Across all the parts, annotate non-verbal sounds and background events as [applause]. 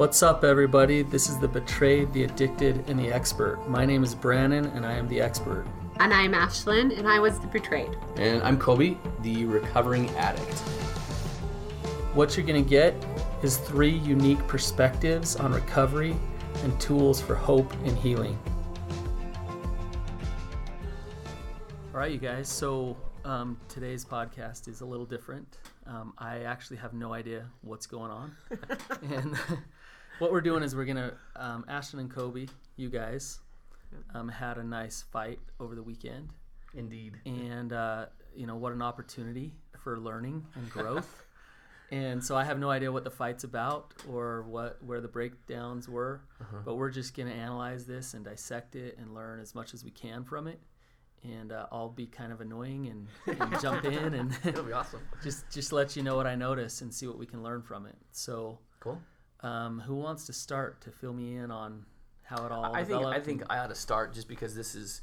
What's up, everybody? This is the Betrayed, the Addicted, and the Expert. My name is Brannon, and I am the expert. And I'm Ashlyn, and I was the betrayed. And I'm Kobe, the recovering addict. What you're going to get is three unique perspectives on recovery and tools for hope and healing. All right, you guys. So um, today's podcast is a little different. Um, I actually have no idea what's going on, [laughs] and [laughs] what we're doing is we're gonna um, Ashlyn and Kobe, you guys, um, had a nice fight over the weekend, Indeed. and uh, you know what an opportunity for learning and [laughs] growth. and so I have no idea what the fight's about or what where the breakdowns were, but we're just gonna analyze this and dissect it and learn as much as we can from it. And uh, I'll be kind of annoying and, [laughs] and jump in and [laughs] It'll be awesome. [laughs] just just let you know what I notice and see what we can learn from it. So, Cool. um, who wants to start to fill me in on how it all I think developed? I think I ought to start just because this is,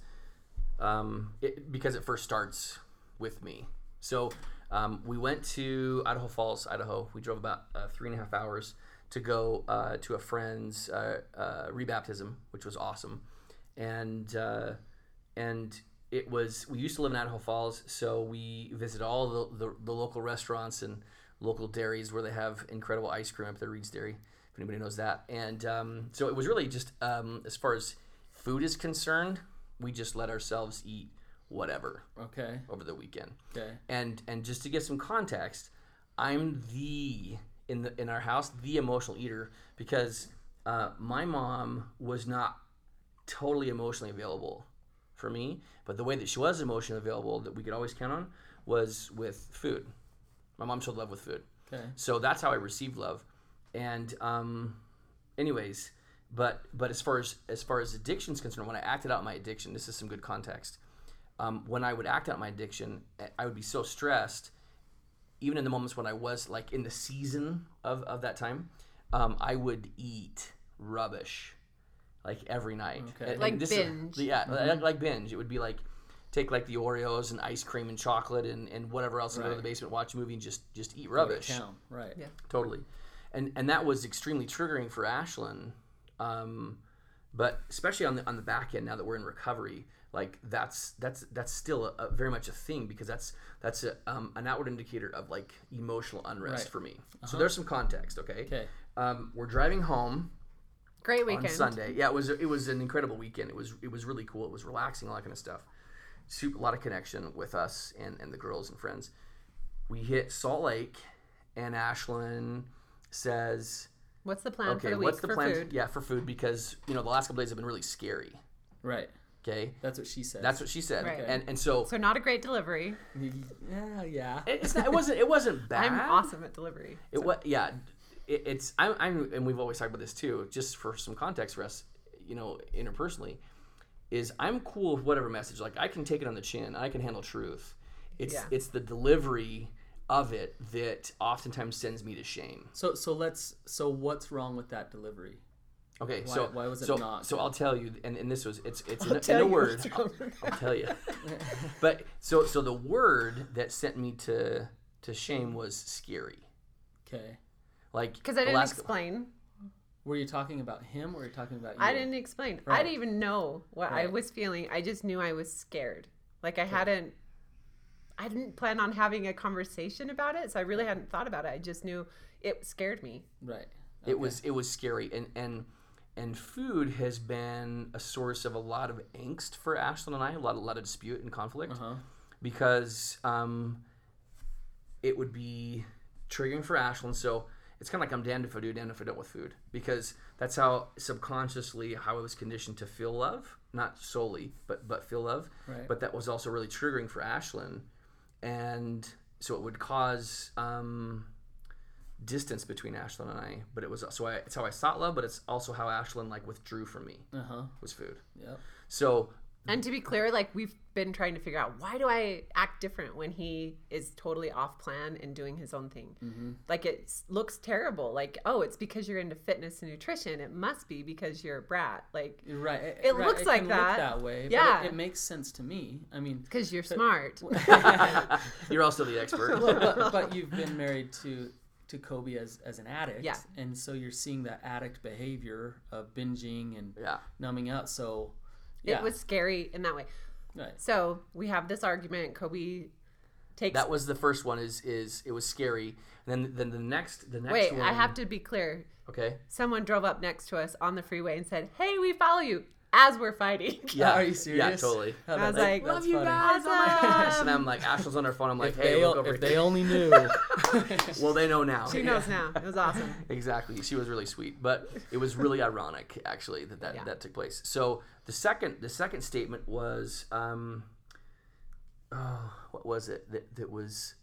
um, it, because it first starts with me. So um, we went to Idaho Falls, Idaho. We drove about uh, three and a half hours to go uh, to a friend's uh, uh, rebaptism, which was awesome, and uh, and it was. We used to live in Idaho Falls, so we visited all the, the, the local restaurants and local dairies where they have incredible ice cream up there, Reed's Dairy, if anybody knows that. And um, so it was really just um, as far as food is concerned, we just let ourselves eat whatever okay, over the weekend okay, and and just to give some context, I'm the in the in our house the emotional eater because uh, my mom was not totally emotionally available for me, but the way that she was emotionally available that we could always count on was with food. My mom showed love with food. okay. So that's how I received love. And um, anyways, but but as far as as far as addiction's concerned, when I acted out my addiction, this is some good context. Um, when I would act out my addiction, I would be so stressed, even in the moments when I was like in the season of, of that time, um, I would eat rubbish like every night. Okay. And- Like and this is- binge. yeah, like, like binge. It would be like take like the Oreos and ice cream and chocolate and, and whatever else and go to the basement, watch a movie, and just just eat Go to rubbish town, right? Yeah. totally and and that was extremely triggering for ashlyn um, but especially on the on the back end now that we're in recovery like that's that's that's still a, a very much a thing because that's that's a, um, an outward indicator of like emotional unrest Right. for me so there's some context okay Okay. um, we're driving home Great weekend. on Sunday. Yeah, it was it was an incredible weekend. It was it was really cool. It was relaxing, all that kind of stuff. Super, a lot of connection with us and, and the girls and friends. We hit Salt Lake, and Ashlyn says, What's the plan for "Okay, the week what's the for plan? food? Yeah, for food because you know the last couple days have been really scary. Right. Okay, That's what she said. that's what she said, Right. and and so So not a great delivery. Yeah, yeah. it, it's not, it wasn't it wasn't [laughs] bad. I'm awesome at delivery. It was yeah. It, it's I'm, I'm and we've always talked about this too. Just for some context for us, you know, interpersonally, is I'm cool with whatever message. Like I can take it on the chin. I can handle truth. It's Yeah. it's the delivery of it that oftentimes sends me to shame. So so let's so what's wrong with that delivery? Okay, Why- so why was it so, not So? I'll tell you, and, and this was it's it's in, a- in tell a word. I'll, I'll tell you. [laughs] but so so the word that sent me to to shame was scary. Okay. Like Because I the didn't last- explain. Were you talking about him or were you talking about you? I didn't explain. I didn't even know what I was feeling. I just knew I was scared. Like I hadn't. I didn't plan on having a conversation about it, so I really hadn't thought about it. I just knew it scared me. Right. It was it was scary, and and and food has been a source of a lot of angst for Ashlyn and I, a lot a lot of dispute and conflict, Uh-huh. because um, it would be triggering for Ashlyn. So it's kind of like I'm damned if I do, damned if I don't with food, because that's how subconsciously how I was conditioned to feel love, not solely, but but feel love. Right. But that was also really triggering for Ashlyn, and so it would cause. Um, distance between Ashlyn and I, but it was so I, it's how I sought love, but it's also how Ashlyn like withdrew from me Uh huh. was food. Yeah. So And to be clear, like we've been trying to figure out why do I act different when he is totally off plan and doing his own thing. Mm-hmm. Like it looks terrible. Like oh, it's because you're into fitness and nutrition. It must be because you're a brat. Like right. It, It right, looks it like can that. Look that way. but Yeah. it, it makes sense to me. I mean, [laughs] because you're smart. [laughs] [laughs] you're also the expert. but, but you've been married to to Kobe as as an addict, Yeah. and so you're seeing that addict behavior of binging and Yeah. numbing out. So yeah, It was scary in that way. right. So we have this argument. Kobe takes. That was the first one. Is is it was scary. And then then the next the next Wait, one. I have to be clear. Okay. Someone drove up next to us on the freeway and said, "Hey, we follow you." As we're fighting. [laughs] Yeah. Are you serious? Yeah, serious? totally. Oh, I was that's- like, Love you funny. guys. Oh my gosh. And Awesome. I'm like, Ashley's on her phone. I'm like, If hey, they, look over if they only [laughs] knew. [laughs] well, they know now. She knows now. It was awesome. Exactly. She was really sweet, but it was really ironic actually that that, Yeah. that took place. So the second the second statement was, um, oh, what was it that that was?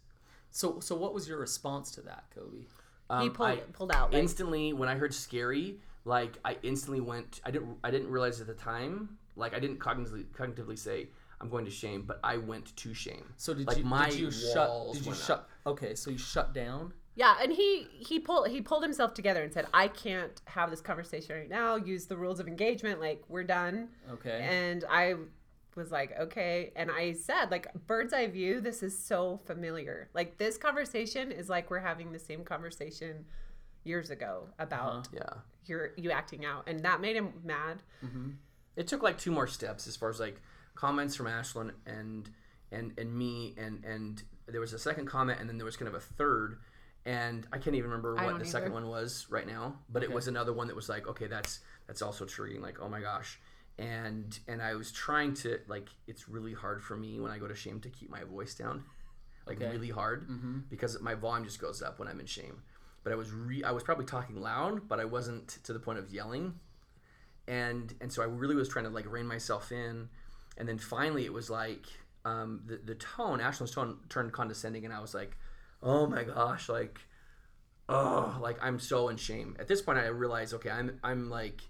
so so what was your response to that, Kobe? Um, he pulled I pulled out. Like, instantly when I heard scary, like I instantly went. I didn't I didn't realize at the time. Like I didn't cognitively cognitively say I'm going to shame, but I went to shame. So did Like, you my did you shut did you went shut okay, so you shut down? yeah, and he he pulled he pulled himself together and said, "I can't have this conversation right now. Use the rules of engagement. Like we're done." Okay. And I was like, "Okay." And I said, "Like bird's eye view. This is so familiar. Like this conversation is like we're having the same conversation years ago about Yeah. Your you acting out," and that made him mad. Mm-hmm. it took like two more steps as far as like comments from Ashlyn and and and me and and there was a second comment and then there was kind of a third. And I can't even remember what don't the second one was right now but it was another one that was like okay that's that's also triggering like oh my gosh. And and I was trying to like it's really hard for me when I go to shame to keep my voice down. Like Okay. really hard mm-hmm. because my volume just goes up when I'm in shame but I was re- I was probably talking loud but I wasn't to the point of yelling and and so I really was trying to like rein myself in, and then finally it was like um, the the tone, Ashlyn's tone turned condescending, and I was like, oh my gosh, like, oh, like I'm so in shame. At this point, I realized, okay, I'm I'm like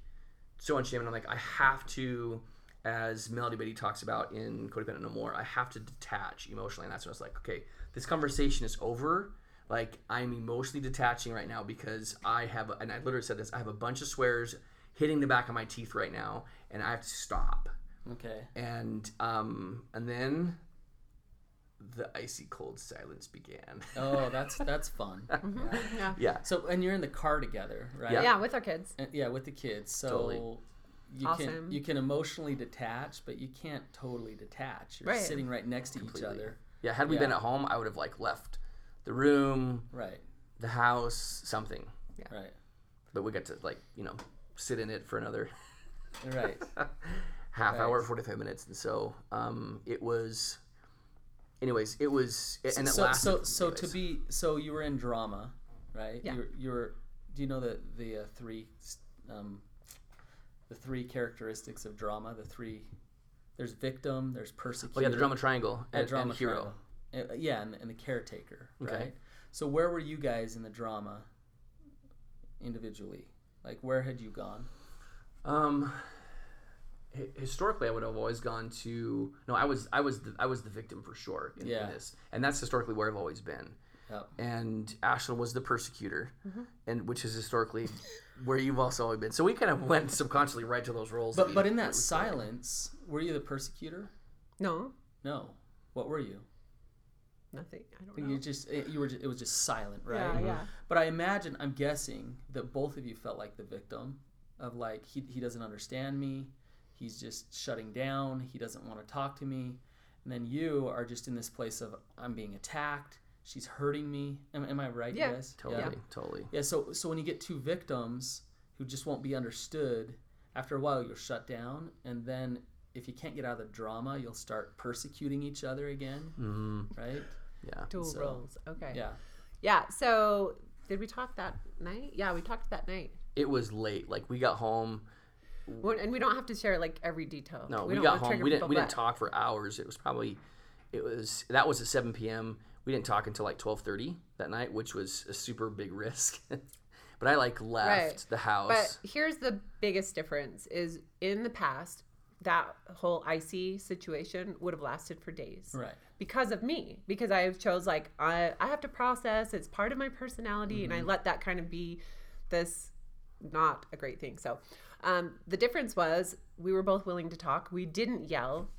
so in shame, and I'm like, I have to, as Melody Beattie talks about in Codependent No More, I have to detach emotionally, and that's when I was like, okay, this conversation is over. Like I'm emotionally detaching right now because I have, and I literally said this, I have a bunch of swears hitting the back of my teeth right now, and I have to stop. Okay. And um, and then the icy cold silence began. Oh, [laughs] that's that's fun. [laughs] Yeah. Yeah. yeah, So and you're in the car together, right? Yeah. Yeah, with our kids. And, yeah, with the kids. So Totally. you Awesome. can you can emotionally detach, but you can't totally detach. You're Right. sitting right next to each Completely. other. yeah. Had we Yeah. been at home, I would have like left the room, Right. the house, something. Yeah. Right. But we got to like you know sit in it for another [laughs] Right. [laughs] half Right. hour, forty five minutes, and so um, it was. Anyways, it was, and it so lasted. so so to be so you were in drama, right? Yeah. You're, you're do you know the the uh, three um, the three characteristics of drama? The three there's victim, there's persecutor. Oh yeah, the drama triangle and and, drama and hero. triangle. Uh, yeah, and, and the caretaker, Okay. right? So where were you guys in the drama individually? Like where had you gone? Um, hi- historically, I would have always gone to no. I was I was the, I was the victim for sure in, in this, and that's historically where I've always been. Yep. And Ashlyn was the persecutor, Mm-hmm. and which is historically where you've also always been. So we kind of went subconsciously right to those roles. But we- but in that were playing. silence, were you the persecutor? No, No. What were you? Nothing. I don't You know. just it, you were ju- it was just silent, right? Yeah, yeah. But I imagine I'm guessing that both of you felt like the victim of like he he doesn't understand me. He's just shutting down. He doesn't want to talk to me. And then you are just in this place of I'm being attacked. She's hurting me. Am, am I right, Yeah. you guys? Totally, Yeah. totally. Yeah, so so when you get two victims who just won't be understood, after a while you'll shut down, and then if you can't get out of the drama, you'll start persecuting each other again, Mm, right? Yeah. Dual so- roles. Okay. Yeah. Yeah. So did we talk that night? Yeah, we talked that night. It was late. Like we got home. Well, and we don't have to share like every detail. No, we, don't got home. We didn't. We didn't talk for hours. It was probably. It was that was at seven p.m. We didn't talk until like twelve thirty that night, which was a super big risk. [laughs] but I like left Right. the house. But here's the biggest difference: is in the past, that whole icy situation would have lasted for days. Right. because of me because i chose like i, I have to process it's part of my personality and i let that kind of be this not a great thing so um, the difference was we were both willing to talk we didn't yell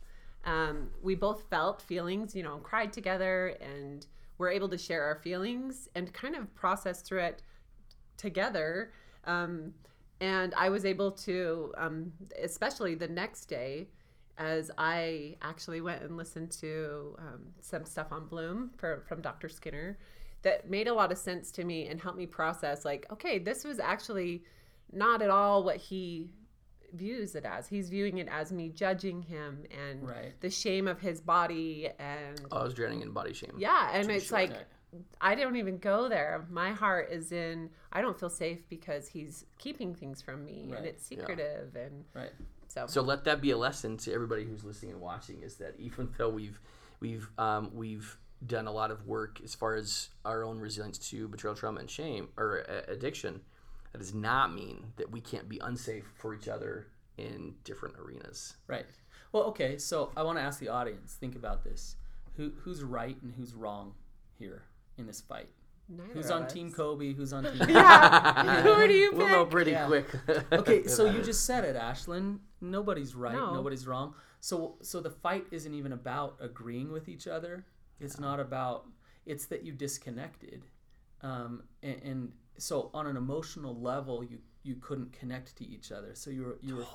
um, we both felt feelings you know cried together and we're able to share our feelings and kind of process through it together. Um, and I was able to, um, especially the next day, as I actually went and listened to um, some stuff on Bloom for, from Dr. Skinner that made a lot of sense to me and helped me process like, okay, this was actually not at all what he views it as. He's viewing it as me judging him and Right. the shame of his body and Oh, I was drowning in body shame. yeah, and it's like. I don't even go there. My heart is in I don't feel safe because he's keeping things from me Right. and it's secretive and Right. so, So let that be a lesson to everybody who's listening and watching: is that even though we've we've um, we've done a lot of work as far as our own resilience to betrayal, trauma, and shame or uh, addiction, that does not mean that we can't be unsafe for each other in different arenas. Right. Well, okay. So I want to ask the audience. Think about this. Who who's right and who's wrong here in this fight? neither Who's on us. Team Kobe? Who's on [laughs] Team? Yeah. Who do you Pick? We'll know pretty Yeah. quick. okay, so [laughs] you just said it, Ashlyn. Nobody's right. No. Nobody's wrong. So so the fight isn't even about agreeing with each other. It's not about. It's that you disconnected, um, and, and so on an emotional level, you you couldn't connect to each other. So you were you were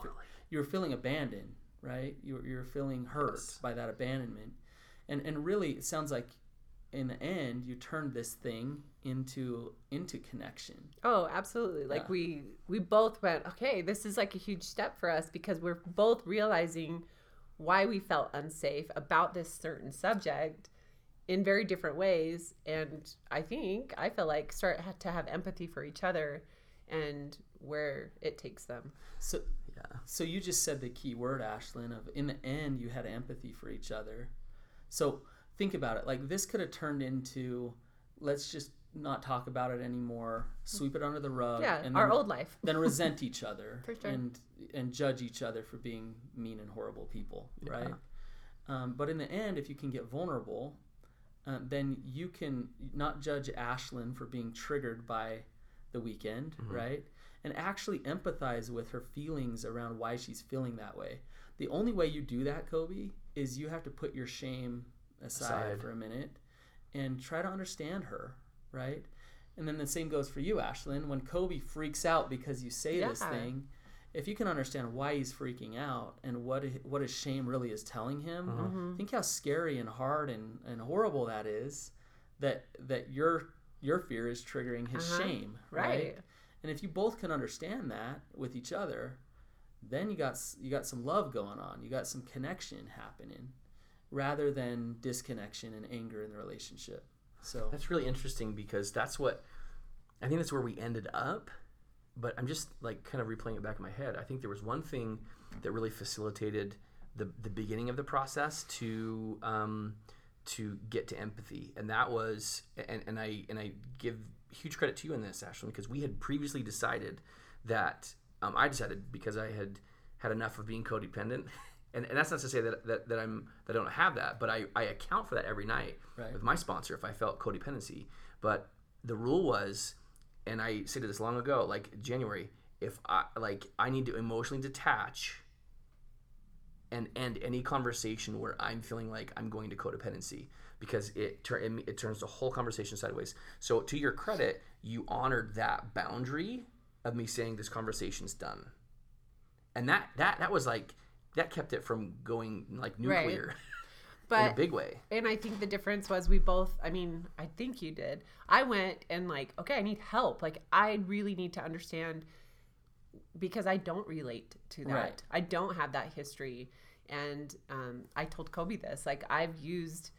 you were feeling abandoned, right? You were, you were feeling hurt Yes. by that abandonment, and and really, it sounds like in the end, you turned this thing into into connection. Oh, absolutely. Like Yeah. we we both went, okay, this is like a huge step for us because we're both realizing why we felt unsafe about this certain subject in very different ways and I think I feel like start to have empathy for each other and where it takes them. So Yeah. So you just said the key word, Ashlyn, of in the end you had empathy for each other. So think about it. Like this could have turned into let's just not talk about it anymore, sweep it under the rug, yeah, and our then, old life. then [laughs] resent each other For sure. and and judge each other for being mean and horrible people, right? Um, but in the end, if you can get vulnerable, uh, then you can not judge Ashlyn for being triggered by the weekend, right? And actually empathize with her feelings around why she's feeling that way. The only way you do that, Kobe, is you have to put your shame aside, Aside. for a minute and try to understand her, right? And then the same goes for you, Ashlyn. When Kobe freaks out because you say this thing, if you can understand why he's freaking out and what what his shame really is telling him, Mm-hmm. think how scary and hard and, and horrible that is. That that your your fear is triggering his Uh-huh. shame, Right. right? And if you both can understand that with each other, then you got you got some love going on. You got some connection happening, rather than disconnection and anger in the relationship. So That's really interesting because that's what I think that's where we ended up. But I'm just like kind of replaying it back in my head. I think there was one thing that really facilitated the the beginning of the process to um, to get to empathy, and that was and, and I and I give huge credit to you in this, Ashlyn, because we had previously decided that um, I decided because I had had enough of being codependent. [laughs] And, and that's not to say that, that, that I'm that I don't have that, but I, I account for that every night Right. with my sponsor if I felt codependency. But the rule was, and I said this long ago, like January, if I like I need to emotionally detach and end any conversation where I'm feeling like I'm going to codependency because it tur- it, it turns the whole conversation sideways. So to your credit, you honored that boundary of me saying this conversation's done, and that that that was like that kept it from going like Right. nuclear [laughs] in a big way. and I think the difference was we both, I mean, I think you did. I went and like, okay, I need help. Like I really need to understand because I don't relate to that. Right. I don't have that history. And um, I told Kobe this, like I've used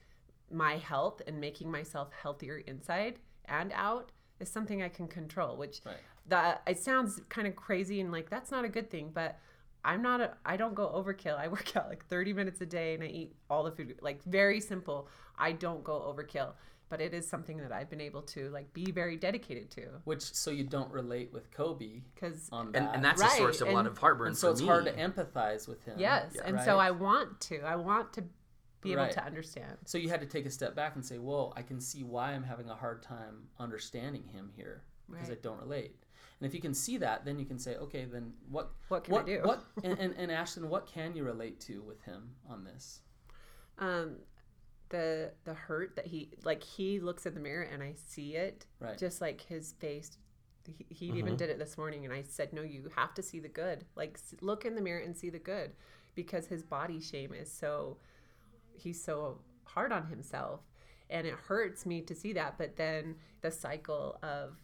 my health and making myself healthier inside and out is something I can control, which Right. that it sounds kind of crazy and like that's not a good thing, but I'm not a I don't go overkill. I [laughs] work out like 30 minutes a day and I eat all the food like very simple. I don't go overkill, but it is something that I've been able to like be very dedicated to which so you don't relate with Kobe cuz on And, that. and that's Right, a source of a lot of heartburn And so for it's me. hard to empathize with him. yes, Yeah. and so I want to. I want to be able Right. to understand. So you had to take a step back and say, "Whoa, I can see why I'm having a hard time understanding him here because Right. I don't relate." And if you can see that, then you can say, "Okay, then what? What can what? I do? What? [laughs] And, and, and Ashlyn, what can you relate to with him on this?" Um the the hurt that he like he looks in the mirror and I see it Right. just like his face he, he Mm-hmm. even did it this morning and I said no you have to see the good like look in the mirror and see the good because his body shame is so he's so hard on himself and it hurts me to see that but then the cycle of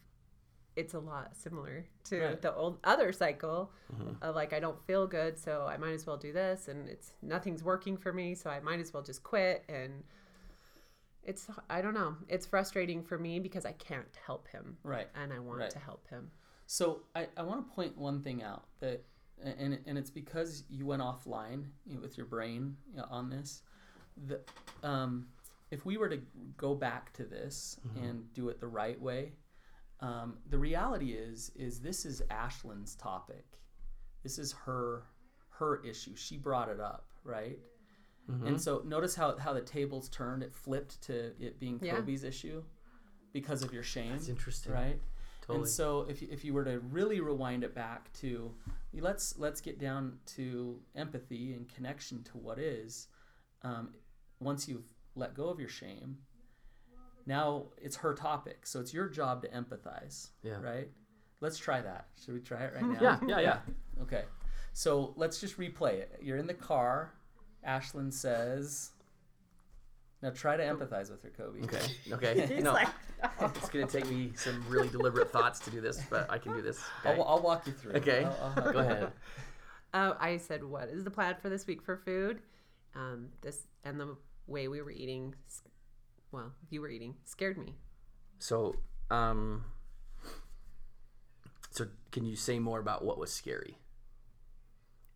it's a lot similar to Right. the old other cycle Mm-hmm. of like I don't feel good, so I might as well do this, and it's nothing's working for me, so I might as well just quit. And it's I don't know, it's frustrating for me because I can't help him, Right. and I want Right. to help him. So I, I want to point one thing out that, and, and it's because you went offline you know, with your brain you know, on this. The, um, if we were to go back to this and do it the right way, um, the reality is is this is Ashlyn's topic. This is her her issue. She brought it up, right? And so notice how how the tables turned. It flipped to it being Yeah. Kobe's issue because of your shame. That's interesting. right? Totally. And so if you, if you were to really rewind it back to let's let's get down to empathy and connection to what is um, once you've let go of your shame now it's her topic so it's your job to empathize Yeah. right let's try that should we try it right [laughs] now Yeah, yeah, yeah. [laughs] okay so let's just replay it you're in the car ashlyn says now try to empathize with her kobe Okay. Okay. [laughs] He's no, like, it's gonna take me some really deliberate thoughts to do this, but I can do this. Okay. I'll, I'll walk you through. Okay. I'll- I'll Go ahead. uh, I said, what is the plan for this week for food? Um, this and the way we were eating, s- well, you were eating, scared me. So, um, so can you say more about what was scary?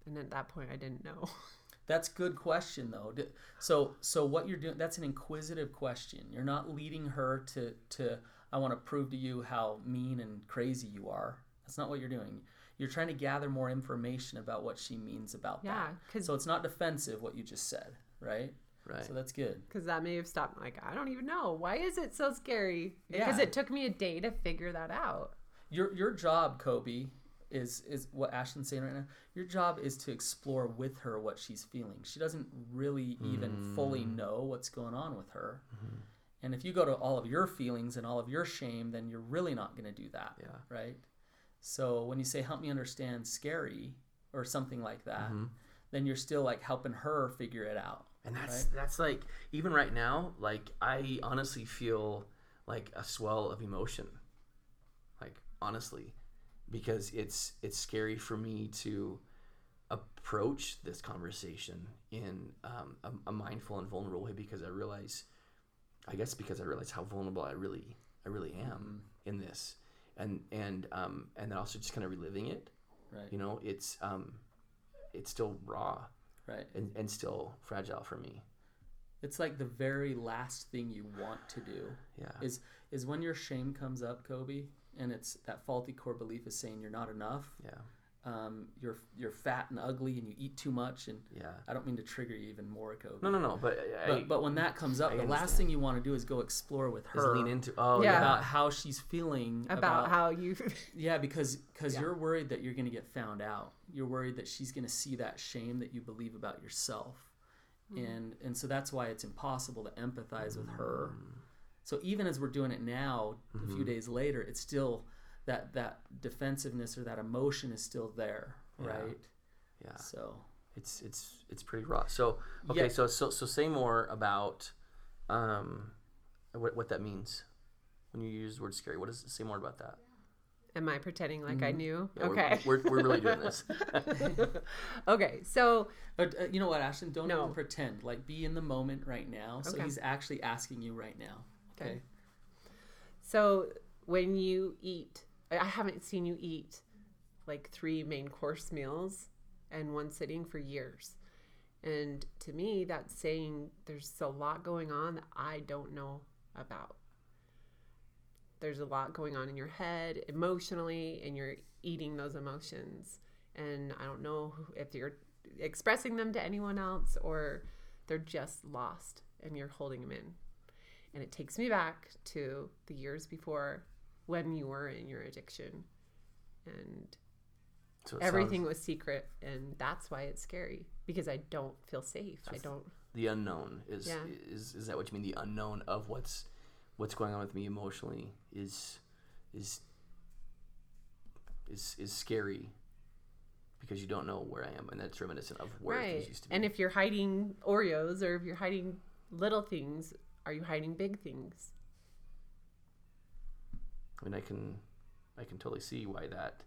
And at that point, I didn't know. [laughs] That's good question though. So so what you're doing that's an inquisitive question. You're not leading her to to I want to prove to you how mean and crazy you are. That's not what you're doing. You're trying to gather more information about what she means about that. Yeah, that. 'cause- So it's not defensive what you just said, right? Right. So that's good. Because that may have stopped. Like, I don't even know. Why is it so scary? Because Yeah. it took me a day to figure that out. Your your job, Kobe, is is what Ashlyn's saying right now. Your job is to explore with her what she's feeling. She doesn't really even fully mm. know what's going on with her. Mm-hmm. And if you go to all of your feelings and all of your shame, then you're really not going to do that. Yeah. Right. So when you say "help me understand," scary or something like that, mm-hmm. then you're still like helping her figure it out. And that's that's like even right now, like I honestly feel like a swell of emotion. Like honestly, because it's it's scary for me to approach this conversation in um, a, a mindful and vulnerable way because I realize, I guess because I realize how vulnerable I really I really am in this, and and um, and then also just kind of reliving it. Right. You know, it's um, it's still raw Right. and, and still fragile for me. It's like the very last thing you want to do. Yeah. is is when your shame comes up, Kobe, and it's that faulty core belief is saying you're not enough. Yeah. Um, you're you're fat and ugly, and you eat too much. And Yeah. I don't mean to trigger you even more, Kobe. No, no, no. But I, But but when that comes up, I the last thing you want to do is go explore with just her lean into. Oh Yeah. yeah. about how she's feeling About, how you. [laughs] yeah because because Yeah. you're worried that you're going to get found out you're worried that she's going to see that shame that you believe about yourself hmm. and and so that's why it's impossible to empathize with her mm. so even as we're doing it now a few mm-hmm. days later it's still that that defensiveness or that emotion is still there right Yeah. so It's it's it's pretty raw. So okay. Yeah. So so so say more about um what what that means when you use the word scary. What does say more about that? Am I pretending like I knew? Mm-hmm. Yeah, we're- okay. We're, we're, really doing this. [laughs] okay. So but uh, you know what ashlyn don't No. even pretend like be in the moment right now so Okay. he's actually asking you right now okay, Okay. So when you eat, I haven't seen you eat like three main course meals in one sitting for years. And to me, that's saying there's a lot going on that I don't know about. There's a lot going on in your head emotionally, and you're eating those emotions. And I don't know if you're expressing them to anyone else or they're just lost and you're holding them in. And it takes me back to the years before when you were in your addiction and So everything sounds- was secret. And that's why it's scary because I don't feel safe. I don't. the unknown is Yeah. is is that what you mean? The unknown of what's what's going on with me emotionally is is is is scary because you don't know where I am, and that's reminiscent of where right. things used to be. And if you're hiding Oreos or if you're hiding little things, are you hiding big things? I mean, I can, I can totally see why that.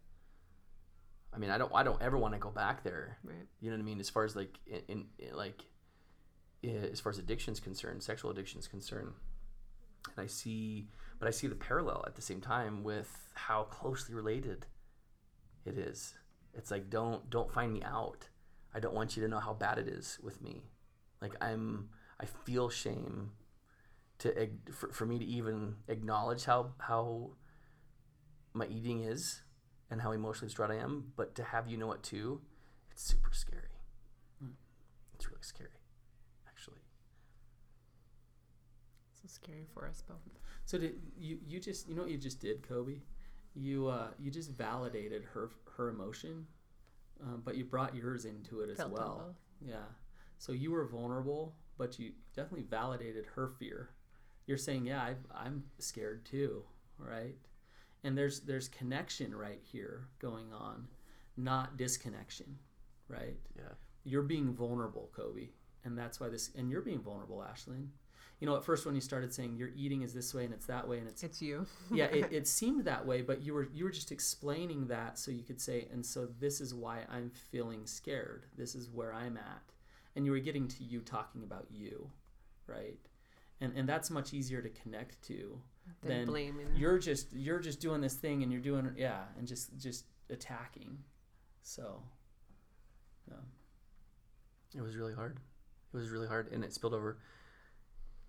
I mean, I don't, I don't ever want to go back there. Right. You know what I mean? As far as like, in, in, in like, as far as addiction's concerned, sexual addiction's concerned, and I see, but I see the parallel at the same time with how closely related it is. It's like, don't, don't find me out. I don't want you to know how bad it is with me. Like I'm, I feel shame to for, for me to even acknowledge how how my eating is and how emotionally distraught I am, but to have you know it too, it's super scary. It's really scary, actually. So scary for us both. So did you you just you know what you just did, Kobe? You uh you just validated her her emotion, um, but you brought yours into it as Felt well. Yeah. So you were vulnerable, but you definitely validated her fear. You're saying, yeah, I, I'm scared too, right? And there's there's connection right here going on, not disconnection, right? Yeah. You're being vulnerable, Kobe, and that's why this. And you're being vulnerable, Ashlyn. You know, at first when you started saying your eating is this way and it's that way and it's It's you. [laughs] yeah, it, it [laughs] seemed that way, but you were you were just explaining that so you could say, and so this is why I'm feeling scared. This is where I'm at, and you were getting to you talking about you, right? And and that's much easier to connect to Than than blaming. you're just you're just doing this thing and you're doing yeah, and just just attacking. So, yeah. It was really hard. It was really hard, and it spilled over.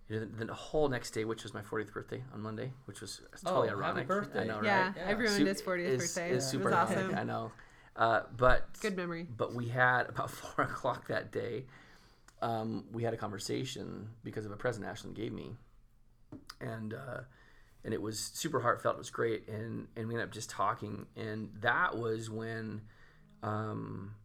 You know, the, the whole next day, which was my 40th birthday on Monday, which was totally Oh, happy birthday. I know, yeah, right? Yeah. I ruined Su- his 40th is- birthday. is it super was ironic, awesome. I know. Uh, but Good memory. but we had about [laughs] four o'clock that day. Um, we had a conversation because of a present Ashlyn gave me, and uh, and it was super heartfelt. It was great, and and we ended up just talking, and that was when, um,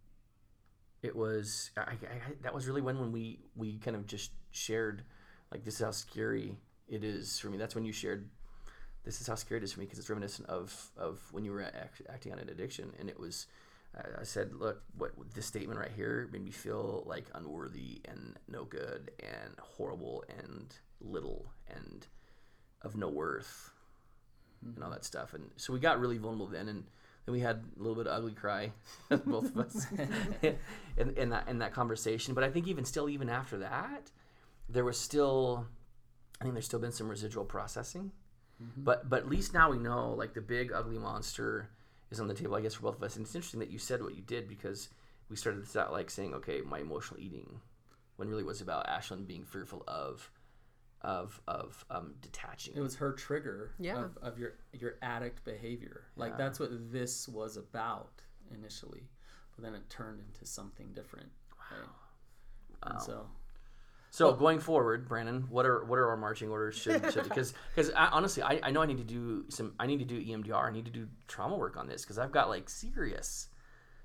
it was I, I, that was really when when we we kind of just shared, like this is how scary it is for me. That's when you shared. This is how scary it is for me because it's reminiscent of of when you were act, acting on an addiction, and it was. I said, "Look, what this statement right here made me feel like unworthy and no good and horrible and little and of no worth and all that stuff." And so we got really vulnerable then, and then we had a little bit of ugly cry, [laughs] both of us, [laughs] in, in that in that conversation. But I think even still, even after that, there was still, I think there's still been some residual processing. Mm-hmm. But but at least now we know, like the big ugly monster is on the table, I guess, for both of us. And it's interesting that you said what you did because we started this out like saying, okay, my emotional eating, when really was about Ashlyn being fearful of, of of um, detaching. It was her trigger Yeah. of, of your your addict behavior. Like Yeah. that's what this was about initially, but then it turned into something different. Right? Wow. And so So going forward, Brannon, what are what are our marching orders? Should [laughs] because because honestly, I, I know I need to do some. I need to do EMDR. I need to do trauma work on this because I've got like serious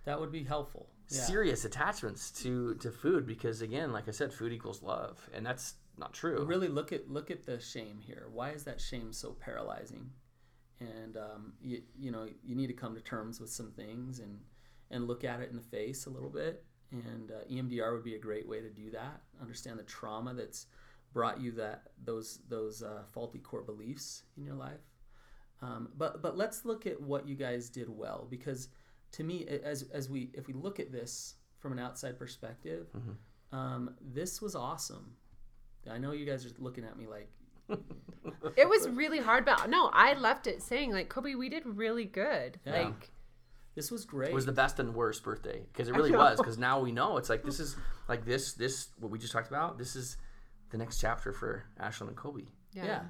that would be helpful. Yeah. serious attachments to to food because again, like I said, food equals love, and that's not true. Really look at look at the shame here. Why is that shame so paralyzing? And um, you, you know you need to come to terms with some things and and look at it in the face a little bit. And uh, EMDR would be a great way to do that. Understand the trauma that's brought you that those those uh, faulty core beliefs in your life. Um, but but let's look at what you guys did well because to me as as we if we look at this from an outside perspective, um, this was awesome. I know you guys are looking at me like [laughs] It was really hard, but no, I left it saying like Kobe, we did really good. Yeah. Like this was great. It was the best and worst birthday because it really was. Because now we know it's like this [laughs] is like this this what we just talked about. This is the next chapter for Ashlyn and Kobe, yeah. yeah.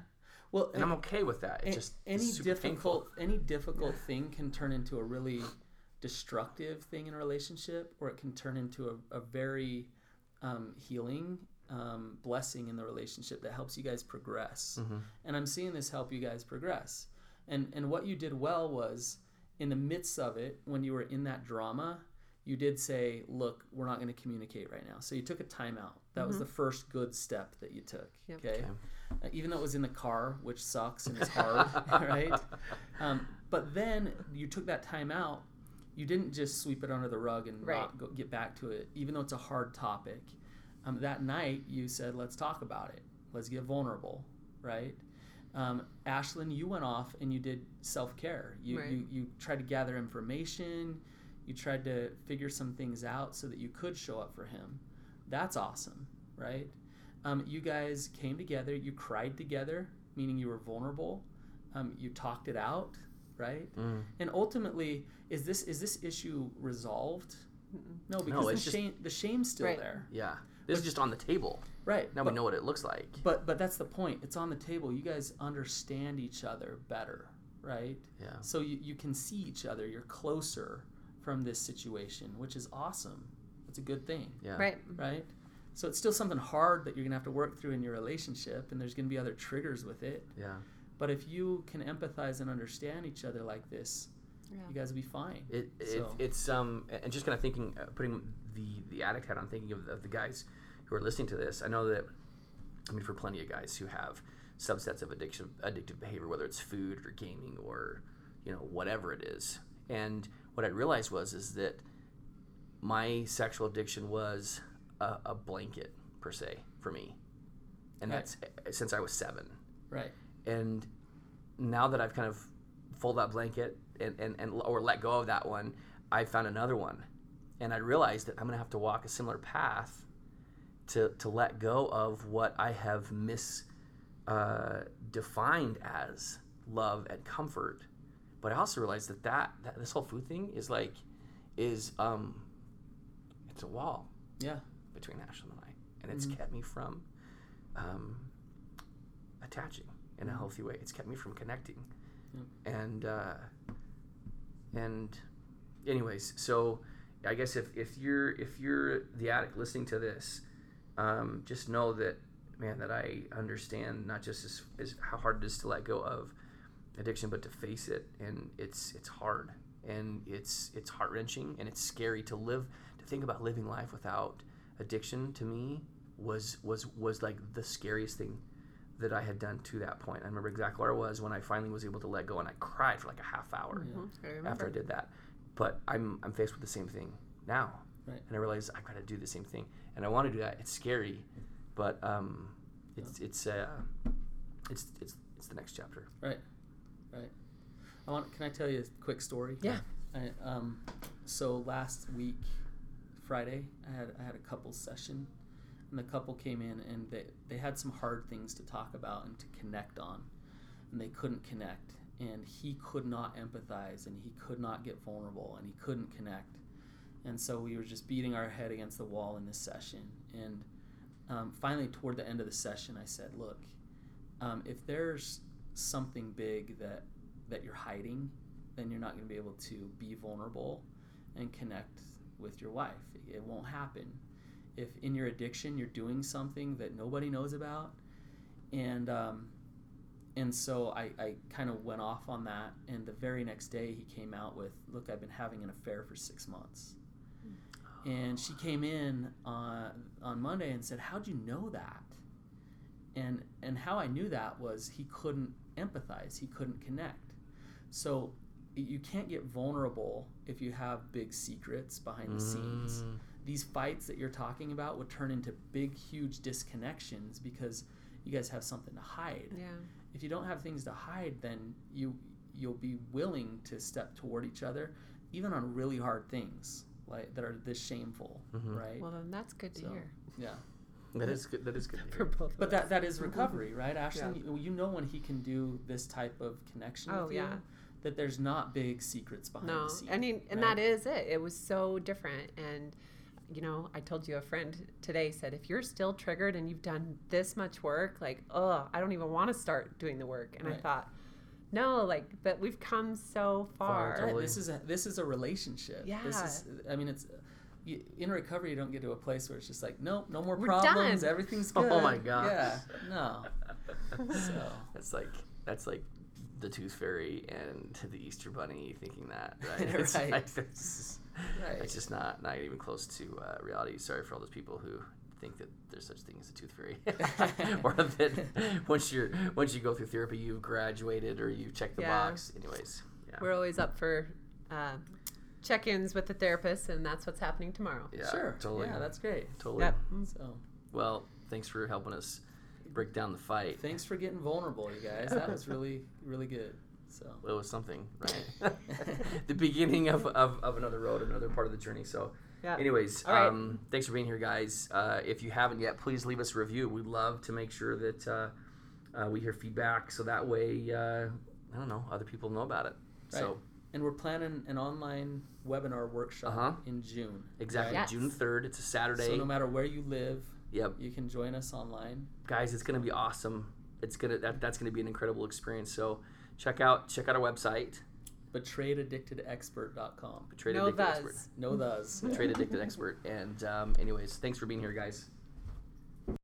Well, and I'm okay with that. It's just any it's super difficult painful. any difficult thing can turn into a really destructive thing in a relationship, or it can turn into a, a very um, healing um, blessing in the relationship that helps you guys progress. Mm-hmm. And I'm seeing this help you guys progress. And and what you did well was in the midst of it, when you were in that drama, you did say, "Look, we're not going to communicate right now." So you took a timeout. That was the first good step that you took. Yep. Okay, Uh, even though it was in the car, which sucks and it's hard, [laughs] right? Um, but then you took that time out. You didn't just sweep it under the rug and Right. not go, get back to it, even though it's a hard topic. Um, that night, you said, "Let's talk about it. Let's get vulnerable." Right? Um, Ashlyn, you went off and you did self care. You, Right. you you tried to gather information. You tried to figure some things out so that you could show up for him. That's awesome, right? Um, you guys came together. You cried together, meaning you were vulnerable. Um, you talked it out, right? Mm. And ultimately, is this is this issue resolved? No, because No, the it's just- shame the shame's still Right. there, Yeah. This is just on the table. right? Now but, we know what it looks like. But but that's the point. It's on the table. You guys understand each other better, right? Yeah. So you, you can see each other. You're closer from this situation, which is awesome. It's a good thing, Yeah. Right. right? So it's still something hard that you're gonna have to work through in your relationship, and there's gonna be other triggers with it. Yeah. But if you can empathize and understand each other like this, Yeah. you guys will be fine. It, it So- it's um and just kind of thinking, uh, putting the the addict hat on, thinking of, of the guys who are listening to this. I know that, I mean, for plenty of guys who have subsets of addiction, addictive behavior, whether it's food or gaming or you know whatever it is. And what I realized was is that my sexual addiction was a, a blanket per se for me, and Right. that's uh, since I was seven Right. and now that I've kind of folded that blanket and, and, and or let go of that one, I found another one, and I realized that I'm gonna have to walk a similar path to to let go of what I have mis uh, defined as love and comfort. But I also realized that, that that this whole food thing is like is um it's a wall Yeah. between Ashlyn and I, and it's kept me from um, attaching in a healthy way. It's kept me from connecting, and uh, and anyways, so I guess if, if you're if you're the addict listening to this, um, just know that man that I understand not just as, as how hard it is to let go of addiction, but to face it, and it's it's hard and it's it's heart wrenching and it's scary to live to think about living life without addiction. To me, was was was like the scariest thing that I had done to that point. I remember exactly where I was when I finally was able to let go, and I cried for like a half hour I after I did that. But I'm I'm faced with the same thing now, Right. and I realize I've got to do the same thing, and I want to do that. It's scary, but um, it's it's uh, it's it's it's the next chapter. Right. Right. I want. Can I tell you a quick story? Yeah. I, um, so last week, Friday, I had I had a couple session, and the couple came in and they they had some hard things to talk about and to connect on, and they couldn't connect, and he could not empathize, and he could not get vulnerable, and he couldn't connect, and so we were just beating our head against the wall in this session, and um, finally toward the end of the session, I said, look, um, if there's something big that that you're hiding, then you're not going to be able to be vulnerable and connect with your wife. It won't happen. If in your addiction you're doing something that nobody knows about, and um, and so I, I kind of went off on that. And the very next day he came out with, "Look, I've been having an affair for six months." And she came in on on Monday and said, "How'd you know that?" And and how I knew that was he couldn't empathize, he couldn't connect. So you can't get vulnerable if you have big secrets behind the scenes. These fights that you're talking about would turn into big, huge disconnections because you guys have something to hide. Yeah. If you don't have things to hide, then you you'll be willing to step toward each other, even on really hard things like that are this shameful, Mhm. right? Well, then that's good to So, hear yeah. That is good. That is good. For both. But that that is recovery, right, Ashlyn? Yeah. You, you know when he can do this type of connection Oh, with you, yeah. that there's not big secrets behind no, the scenes. I mean, and right? that is it. It was so different, and you know, I told you a friend today said if you're still triggered and you've done this much work, like, oh, I don't even want to start doing the work. And I thought, no, like, but we've come so Far, far. totally. This is a this is a relationship. This Yeah. is, I mean, it's you, in recovery. You don't get to a place where it's just like, nope, no more We're problems. done. Everything's [laughs] good. Oh my gosh. Yeah. No. [laughs] So That's like that's like the Tooth Fairy and the Easter Bunny, thinking that. Right? [laughs] It's, Right. like, it's, Right. it's just not not even close to uh, reality. Sorry for all those people who think that there's such thing as a tooth fairy, [laughs] or that [laughs] once you're once you go through therapy, you've graduated or you've checked the Yeah. box. Anyways, yeah, We're always up for uh, check-ins with the therapist, and that's what's happening tomorrow. yeah, sure. totally, Yeah, that's great. totally. Yep. So Well, thanks for helping us break down the fight. thanks for getting vulnerable, you guys. That was [laughs] really, really good. So Well, it was something, right? [laughs] the beginning of, of, of another road, another part of the journey. So, Yeah. anyways, All right. um, thanks for being here, guys. Uh, if you haven't yet, please leave us a review. We'd love to make sure that uh, uh, we hear feedback, so that way, uh, I don't know, other people know about it. So, and we're planning an online webinar workshop Uh-huh. in June. exactly, Yes. June third. It's a Saturday. So no matter where you live, yep, you can join us online. guys, it's gonna be awesome. It's gonna that, that's gonna be an incredible experience. So, check out check out our website, betrayedaddictedexpert.com. Trade No Addicted thes. Expert. No thes. [laughs] Trade Addicted Expert. And um, anyways, thanks for being here, guys.